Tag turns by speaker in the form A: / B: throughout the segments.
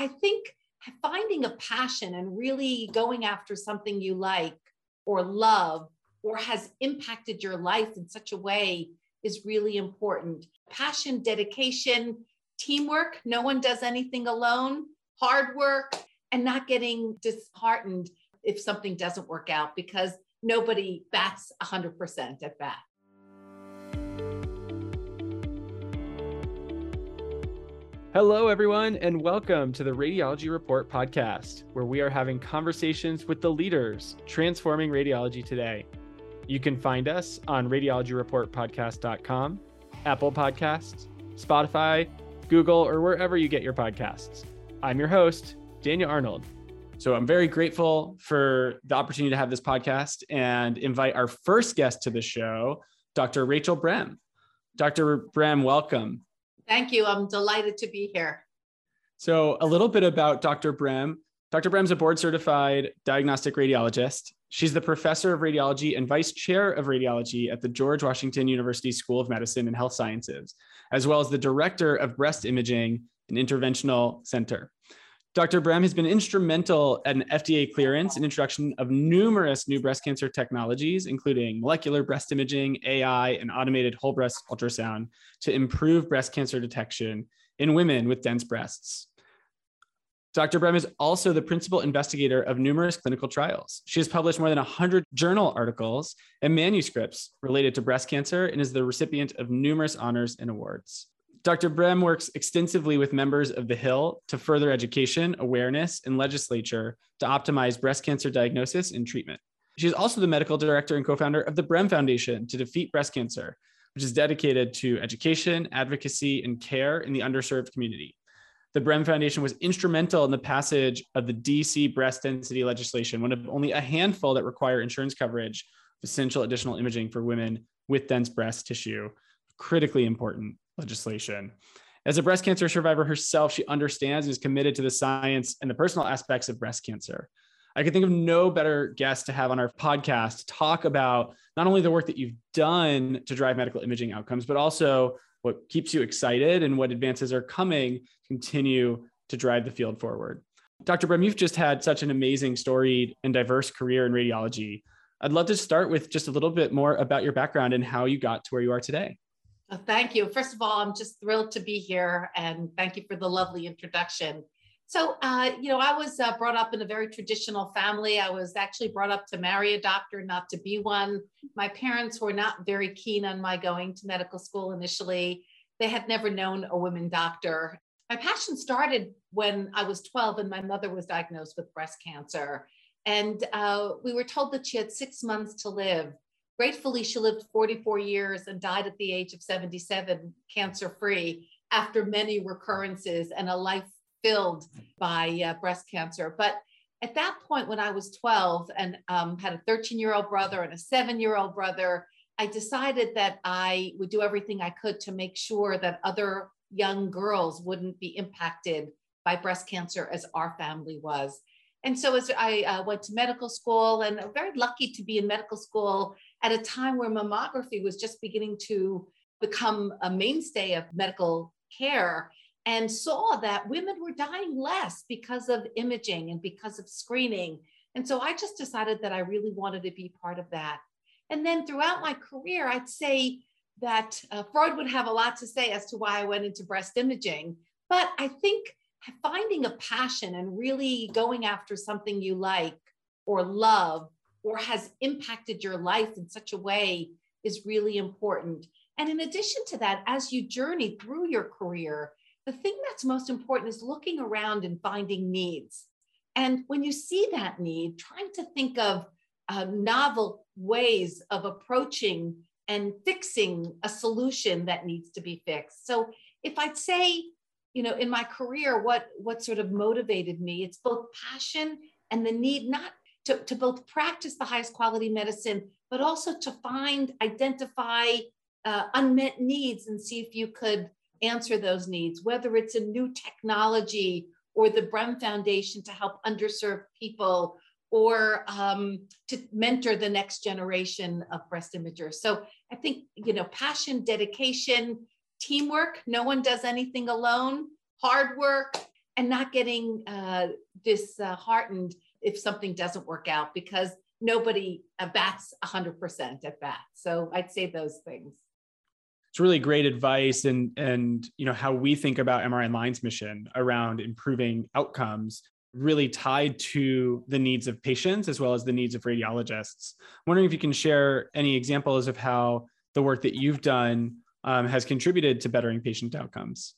A: I think finding a passion and really going after something you like or love or has impacted your life in such a way is really important. Passion, dedication, teamwork. No one does anything alone, hard work, and not getting disheartened if something doesn't work out because nobody bats 100% at bat.
B: Hello, everyone, and welcome to the Radiology Report podcast, where we are having conversations with the leaders transforming radiology today. You can find us on radiologyreportpodcast.com, Apple Podcasts, Spotify, Google, or wherever you get your podcasts. I'm your host, Daniel Arnold. So I'm very grateful for the opportunity to have this podcast and invite our first guest to the show, Dr. Rachel Brem. Dr. Brem, welcome.
A: Thank you. I'm delighted to be here.
B: So, a little bit about Dr. Brem. Dr. Brem's a board certified diagnostic radiologist. She's the professor of radiology and vice chair of radiology at the George Washington University School of Medicine and Health Sciences, as well as the director of breast imaging and interventional center. Dr. Brem has been instrumental in FDA clearance and introduction of numerous new breast cancer technologies, including molecular breast imaging, AI, and automated whole breast ultrasound to improve breast cancer detection in women with dense breasts. Dr. Brem is also the principal investigator of numerous clinical trials. She has published more than 100 journal articles and manuscripts related to breast cancer and is the recipient of numerous honors and awards. Dr. Brem works extensively with members of the Hill to further education, awareness, and legislature to optimize breast cancer diagnosis and treatment. She is also the medical director and co founder of the Brem Foundation to Defeat Breast Cancer, which is dedicated to education, advocacy, and care in the underserved community. The Brem Foundation was instrumental in the passage of the DC breast density legislation, one of only a handful that require insurance coverage of essential additional imaging for women with dense breast tissue. Critically important legislation. As a breast cancer survivor herself, she understands and is committed to the science and the personal aspects of breast cancer. I can think of no better guest to have on our podcast to talk about not only the work that you've done to drive medical imaging outcomes, but also what keeps you excited and what advances are coming to continue to drive the field forward. Dr. Brem, you've just had such an amazing, storied, and diverse career in radiology. I'd love to start with just a little bit more about your background and how you got to where you are today.
A: Well, thank you. First of all, I'm just thrilled to be here and thank you for the lovely introduction. So, uh, you know, I was uh, brought up in a very traditional family. I was actually brought up to marry a doctor, not to be one. My parents were not very keen on my going to medical school initially. They had never known a woman doctor. My passion started when I was 12 and my mother was diagnosed with breast cancer. And uh, we were told that she had six months to live. Gratefully, she lived 44 years and died at the age of 77, cancer free, after many recurrences and a life filled by uh, breast cancer. But at that point, when I was 12 and um, had a 13 year old brother and a seven year old brother, I decided that I would do everything I could to make sure that other young girls wouldn't be impacted by breast cancer as our family was. And so as I uh, went to medical school and very lucky to be in medical school at a time where mammography was just beginning to become a mainstay of medical care and saw that women were dying less because of imaging and because of screening. And so I just decided that I really wanted to be part of that. And then throughout my career, I'd say that uh, Freud would have a lot to say as to why I went into breast imaging. But I think finding a passion and really going after something you like or love or has impacted your life in such a way is really important. And in addition to that, as you journey through your career, the thing that's most important is looking around and finding needs. And when you see that need, trying to think of uh, novel ways of approaching and fixing a solution that needs to be fixed. So if I'd say, you know, in my career, what what sort of motivated me, it's both passion and the need not to, to both practice the highest quality medicine, but also to find, identify uh, unmet needs and see if you could answer those needs, whether it's a new technology or the Brem Foundation to help underserved people or um, to mentor the next generation of breast imagers. So I think, you know, passion, dedication, teamwork, no one does anything alone, hard work, and not getting uh, disheartened if something doesn't work out because nobody bats 100% at bat. So I'd say those things.
B: It's really great advice and and you know how we think about MRI Online's mission around improving outcomes really tied to the needs of patients as well as the needs of radiologists. I'm wondering if you can share any examples of how the work that you've done um, has contributed to bettering patient outcomes.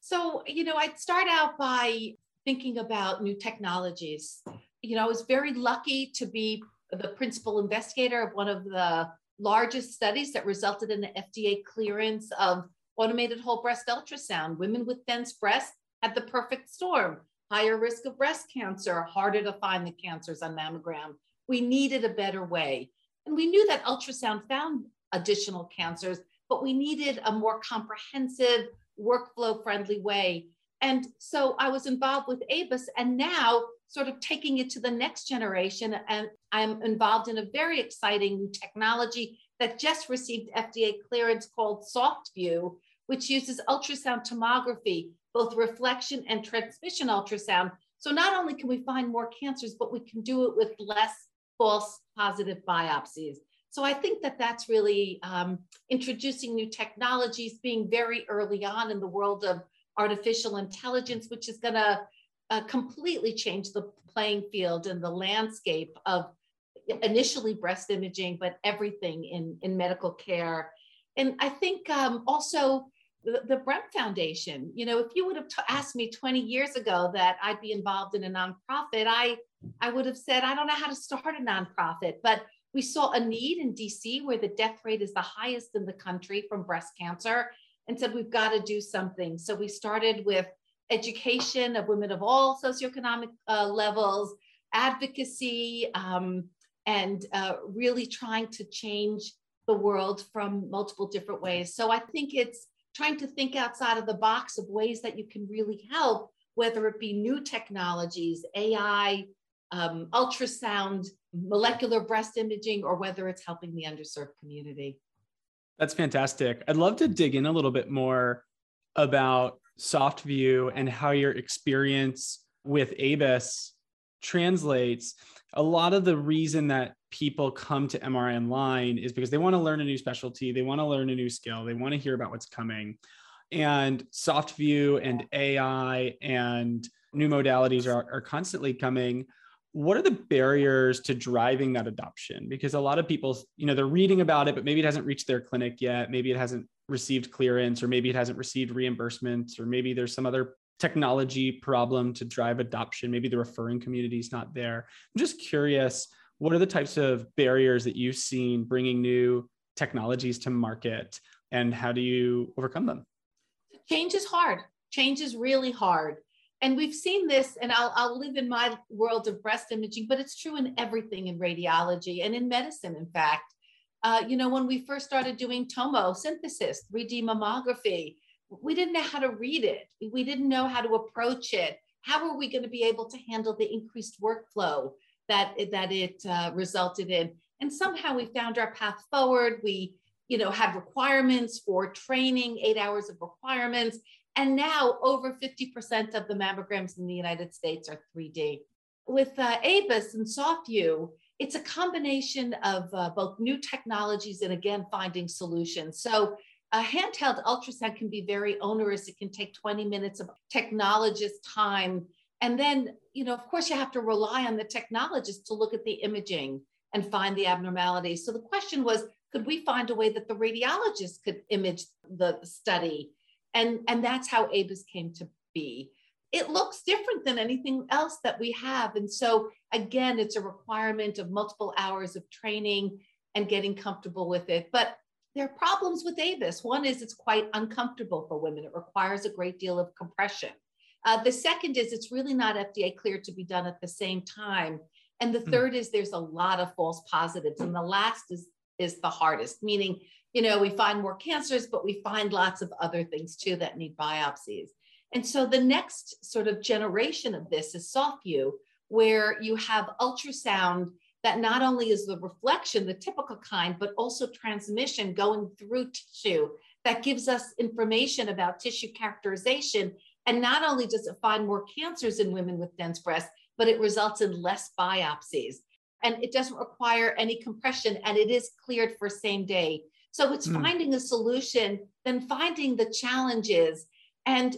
A: So, you know, I'd start out by thinking about new technologies. You know, I was very lucky to be the principal investigator of one of the largest studies that resulted in the FDA clearance of automated whole breast ultrasound. Women with dense breasts had the perfect storm higher risk of breast cancer, harder to find the cancers on mammogram. We needed a better way. And we knew that ultrasound found additional cancers, but we needed a more comprehensive, workflow friendly way. And so I was involved with ABUS and now sort of taking it to the next generation. And I'm involved in a very exciting new technology that just received FDA clearance called SoftVue, which uses ultrasound tomography both reflection and transmission ultrasound. So not only can we find more cancers, but we can do it with less false positive biopsies. So I think that that's really um, introducing new technologies, being very early on in the world of artificial intelligence, which is going to uh, completely change the playing field and the landscape of initially breast imaging, but everything in, in medical care. And I think um, also the, the Brem Foundation. You know, if you would have t- asked me 20 years ago that I'd be involved in a nonprofit, I I would have said I don't know how to start a nonprofit. But we saw a need in DC where the death rate is the highest in the country from breast cancer, and said we've got to do something. So we started with education of women of all socioeconomic uh, levels, advocacy, um, and uh, really trying to change the world from multiple different ways. So I think it's trying to think outside of the box of ways that you can really help, whether it be new technologies, AI, um, ultrasound, molecular breast imaging, or whether it's helping the underserved community.
B: That's fantastic. I'd love to dig in a little bit more about SoftVue and how your experience with ABUS translates. A lot of the reason that people come to MRI Online is because they want to learn a new specialty, they want to learn a new skill, they want to hear about what's coming. And SoftVue and AI and new modalities are, are constantly coming. What are the barriers to driving that adoption? Because a lot of people, you know, they're reading about it, but maybe it hasn't reached their clinic yet. Maybe it hasn't received clearance, or maybe it hasn't received reimbursements, or maybe there's some other technology problem to drive adoption. Maybe the referring community is not there. I'm just curious what are the types of barriers that you've seen bringing new technologies to market and how do you overcome them
A: change is hard change is really hard and we've seen this and I'll, I'll live in my world of breast imaging but it's true in everything in radiology and in medicine in fact uh, you know when we first started doing tomosynthesis 3d mammography we didn't know how to read it we didn't know how to approach it how are we going to be able to handle the increased workflow that that it uh, resulted in. And somehow we found our path forward. We, you know, had requirements for training, eight hours of requirements, and now over 50% of the mammograms in the United States are 3D. With uh, ABUS and SoftVue, it's a combination of uh, both new technologies and again finding solutions. So a handheld ultrasound can be very onerous. It can take 20 minutes of technologist time and then, you know, of course, you have to rely on the technologist to look at the imaging and find the abnormalities. So the question was, could we find a way that the radiologist could image the study? And, and that's how ABUS came to be. It looks different than anything else that we have. And so, again, it's a requirement of multiple hours of training and getting comfortable with it. But there are problems with ABUS. One is it's quite uncomfortable for women, it requires a great deal of compression. Uh, the second is it's really not FDA cleared to be done at the same time. And the hmm. third is there's a lot of false positives. And the last is is the hardest, meaning, you know, we find more cancers, but we find lots of other things too that need biopsies. And so the next sort of generation of this is SoftVue, where you have ultrasound that not only is the reflection, the typical kind, but also transmission going through tissue that gives us information about tissue characterization And not only does it find more cancers in women with dense breasts, but it results in less biopsies. And it doesn't require any compression and it is cleared for same day. So it's mm. finding a solution, then finding the challenges and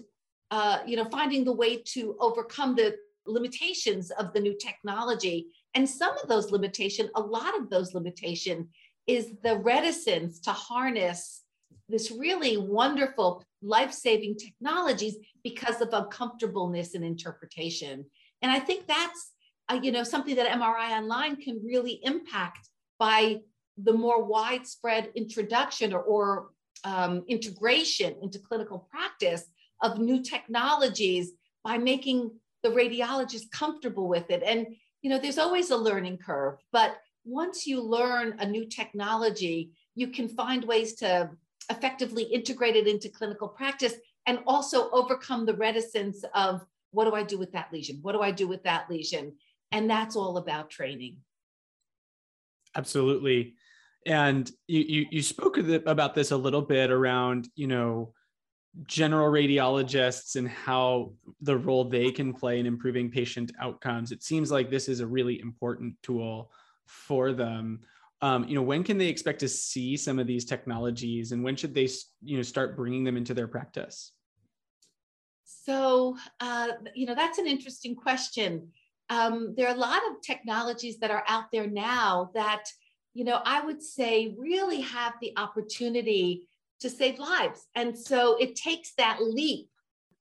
A: uh, you know finding the way to overcome the limitations of the new technology. And some of those limitation, a lot of those limitation is the reticence to harness this really wonderful life-saving technologies because of uncomfortableness in interpretation. And I think that's uh, you know something that MRI online can really impact by the more widespread introduction or, or um, integration into clinical practice of new technologies by making the radiologist comfortable with it. And you know, there's always a learning curve, but once you learn a new technology, you can find ways to effectively integrate it into clinical practice and also overcome the reticence of what do I do with that lesion? What do I do with that lesion? And that's all about training.
B: Absolutely. And you, you, you spoke about this a little bit around, you know, general radiologists and how the role they can play in improving patient outcomes. It seems like this is a really important tool for them. Um, you know, when can they expect to see some of these technologies, and when should they, you know, start bringing them into their practice?
A: So, uh, you know, that's an interesting question. Um, there are a lot of technologies that are out there now that, you know, I would say really have the opportunity to save lives. And so it takes that leap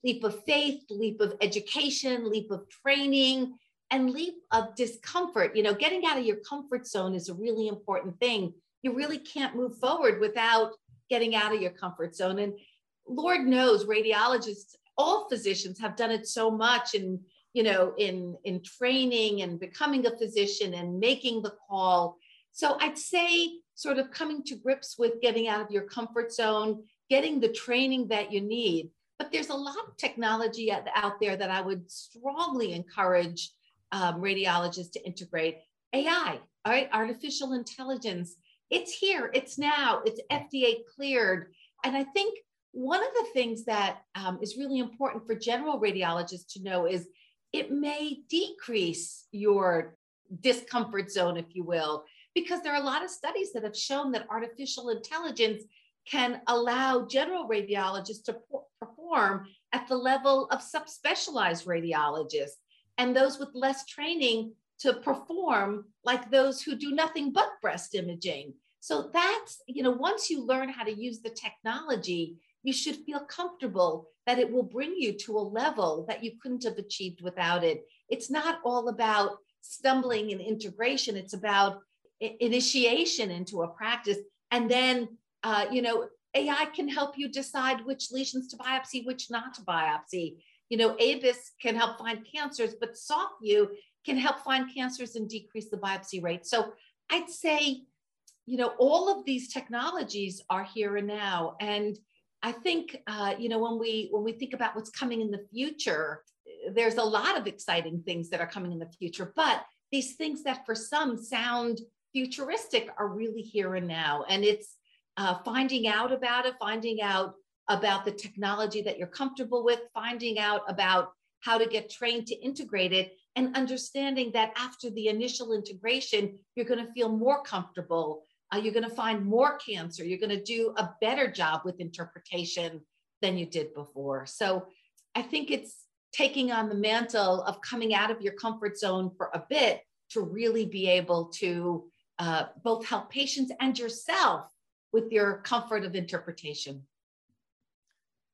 A: leap of faith, leap of education, leap of training, and leap of discomfort. You know, getting out of your comfort zone is a really important thing. You really can't move forward without getting out of your comfort zone. And Lord knows radiologists, all physicians have done it so much in, you know, in, in training and becoming a physician and making the call. So I'd say sort of coming to grips with getting out of your comfort zone, getting the training that you need. But there's a lot of technology out there that I would strongly encourage um, radiologists to integrate. AI, all right, artificial intelligence. It's here, it's now, it's FDA cleared. And I think one of the things that um, is really important for general radiologists to know is it may decrease your discomfort zone, if you will because there are a lot of studies that have shown that artificial intelligence can allow general radiologists to perform at the level of subspecialized radiologists and those with less training to perform like those who do nothing but breast imaging. So that's, you know, once you learn how to use the technology, you should feel comfortable that it will bring you to a level that you couldn't have achieved without it. It's not all about stumbling and integration, it's about initiation into a practice. And then uh, you know ai can help you decide which lesions to biopsy which not to biopsy. You know ABUS can help find cancers but SoftVue can help find cancers and decrease the biopsy rate. So i'd say you know all of these technologies are here and now. And i think uh, you know when we when we think about what's coming in the future there's a lot of exciting things that are coming in the future. But these things that for some sound futuristic are really here and now. And it's uh, finding out about it, finding out about the technology that you're comfortable with, finding out about how to get trained to integrate it, and understanding that after the initial integration, you're going to feel more comfortable. Uh, you're going to find more cancer. You're going to do a better job with interpretation than you did before. So I think it's taking on the mantle of coming out of your comfort zone for a bit to really be able to uh, both help patients and yourself with your comfort of interpretation.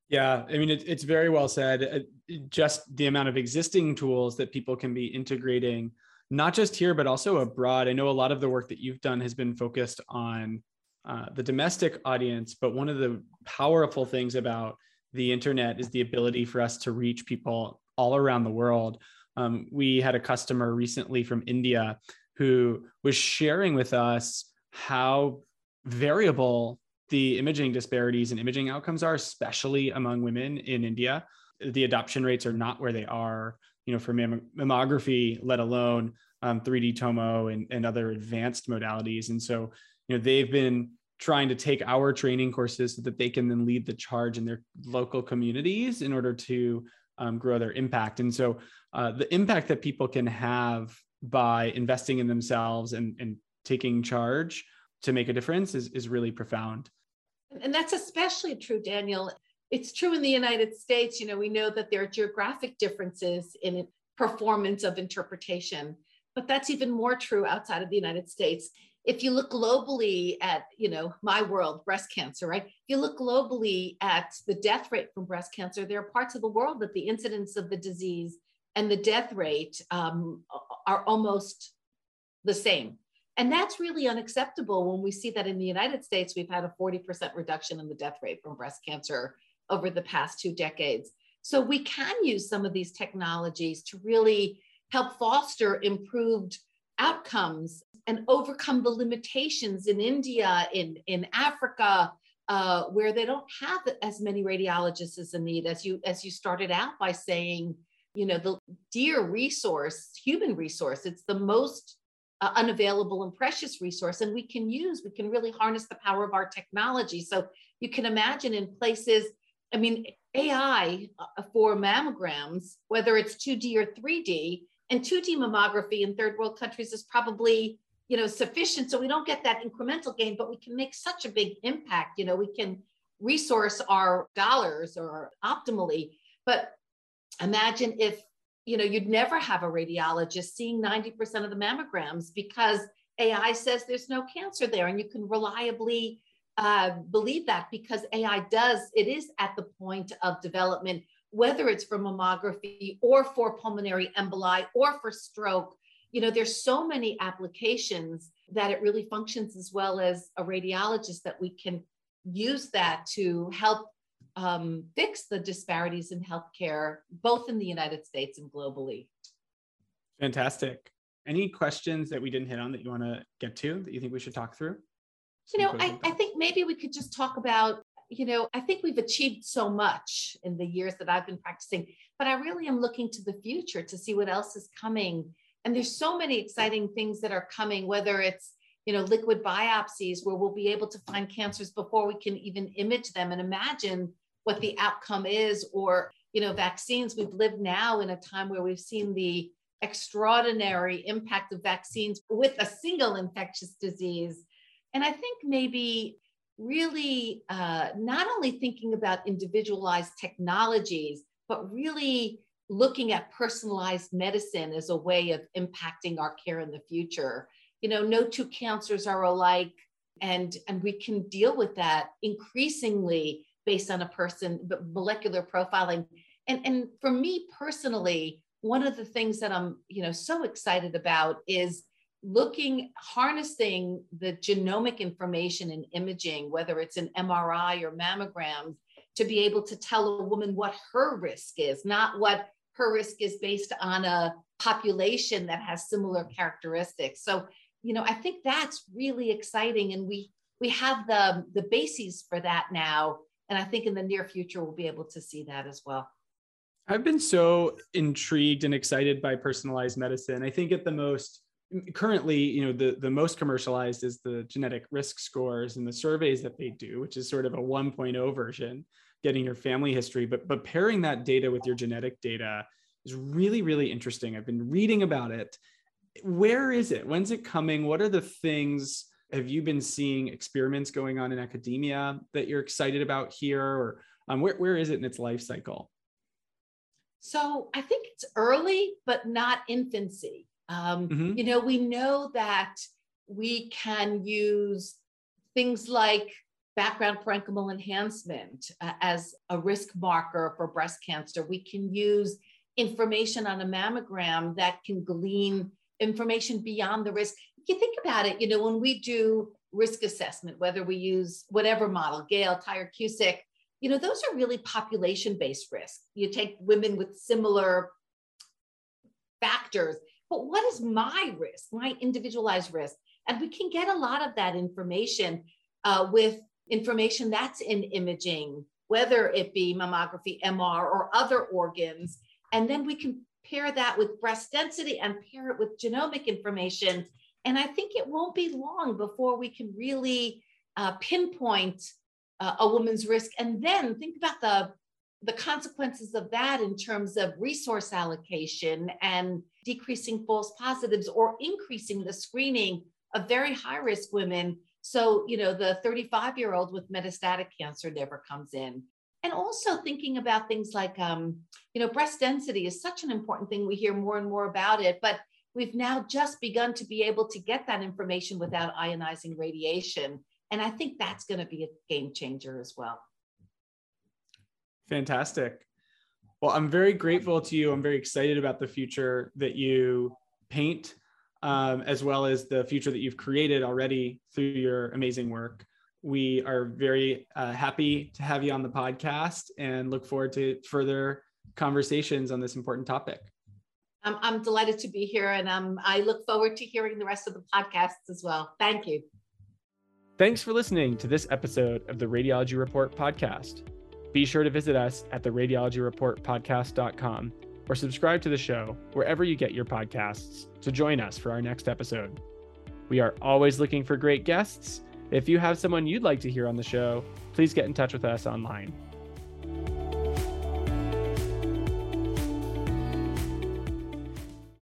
B: Yeah, I mean, it, it's very well said. Uh, just the amount of existing tools that people can be integrating, not just here, but also abroad. I know a lot of the work that you've done has been focused on uh, the domestic audience, but one of the powerful things about the internet is the ability for us to reach people all around the world. Um, we had a customer recently from India who was sharing with us how variable the imaging disparities and imaging outcomes are, especially among women in India. The adoption rates are not where they are, you know, for mamm- mammography, let alone um, 3D tomo and, and other advanced modalities. And so, you know, they've been trying to take our training courses so that they can then lead the charge in their local communities in order to um, grow their impact. And so uh, the impact that people can have by investing in themselves and, and taking charge to make a difference is, is really profound.
A: And that's especially true, Daniel. It's true in the United States. You know, we know that there are geographic differences in performance of interpretation, but that's even more true outside of the United States. If you look globally at, you know, my world, breast cancer, right? If you look globally at the death rate from breast cancer, there are parts of the world that the incidence of the disease and the death rate um, are almost the same. And that's really unacceptable when we see that in the United States, we've had a 40% reduction in the death rate from breast cancer over the past two decades. So we can use some of these technologies to really help foster improved outcomes and overcome the limitations in India, in, in Africa, uh, where they don't have as many radiologists as a need, as you as you started out by saying, you know, the dear resource, human resource, it's the most uh, unavailable and precious resource and we can use we can really harness the power of our technology. So you can imagine in places i mean ai uh, for mammograms whether it's 2d or 3d and 2d mammography in third world countries is probably you know sufficient so we don't get that incremental gain but we can make such a big impact you know we can resource our dollars or optimally. But imagine if you know, you'd never have a radiologist seeing 90% of the mammograms because AI says there's no cancer there. And you can reliably uh, believe that because AI does, it is at the point of development, whether it's for mammography or for pulmonary emboli or for stroke. You know, there's so many applications that it really functions as well as a radiologist that we can use that to help um, fix the disparities in healthcare, both in the United States and globally.
B: Fantastic. Any questions that we didn't hit on that you want to get to that you think we should talk through?
A: You know, I, I think maybe we could just talk about, you know, I think we've achieved so much in the years that I've been practicing, but I really am looking to the future to see what else is coming. And there's so many exciting things that are coming, whether it's you know liquid biopsies where we'll be able to find cancers before we can even image them and imagine what the outcome is or you know vaccines. We've lived now in a time where we've seen the extraordinary impact of vaccines with a single infectious disease. And i think maybe really uh, not only thinking about individualized technologies but really looking at personalized medicine as a way of impacting our care in the future. You know no two cancers are alike and and we can deal with that increasingly based on a person, but molecular profiling. And, and for me personally, one of the things that I'm, you know, so excited about is looking, harnessing the genomic information in imaging, whether it's an MRI or mammograms, to be able to tell a woman what her risk is, not what her risk is based on a population that has similar characteristics. So, you know, I think that's really exciting. And we we have the the bases for that now and I think in the near future, we'll be able to see that as well.
B: I've been so intrigued and excited by personalized medicine. I think at the most currently, you know, the, the most commercialized is the genetic risk scores and the surveys that they do, which is sort of a 1.0 version, getting your family history. But but pairing that data with your genetic data is really, really interesting. I've been reading about it. Where is it? When's it coming? What are the things have you been seeing experiments going on in academia that you're excited about here? Or um, where, where is it in its life cycle?
A: So i think it's early but not infancy. Um, mm-hmm. you know we know that we can use things like background parenchymal enhancement uh, as a risk marker for breast cancer. We can use information on a mammogram that can glean information beyond the risk you think about it, you know, when we do risk assessment, whether we use whatever model, Gail, Tyrer-Cuzick, you know, those are really population-based risk. You take women with similar factors, but what is my risk, my individualized risk? And we can get a lot of that information uh, with information that's in imaging, whether it be mammography, MR, or other organs. And then we can pair that with breast density and pair it with genomic information and I think it won't be long before we can really uh, pinpoint uh, a woman's risk. And then think about the the consequences of that in terms of resource allocation and decreasing false positives or increasing the screening of very high risk women. So, you know, the 35 year old with metastatic cancer never comes in. And also thinking about things like, um, you know, breast density is such an important thing. We hear more and more about it, but we've now just begun to be able to get that information without ionizing radiation. And I think that's going to be a game changer as well.
B: Fantastic. Well, I'm very grateful to you. I'm very excited about the future that you paint, um, as well as the future that you've created already through your amazing work. We are very uh, happy to have you on the podcast and look forward to further conversations on this important topic.
A: I'm, I'm delighted to be here and um, I look forward to hearing the rest of the podcasts as well. Thank you.
B: Thanks for listening to this episode of the Radiology Report podcast. Be sure to visit us at the radiologyreportpodcast.com or subscribe to the show wherever you get your podcasts to join us for our next episode. We are always looking for great guests. If you have someone you'd like to hear on the show, please get in touch with us online.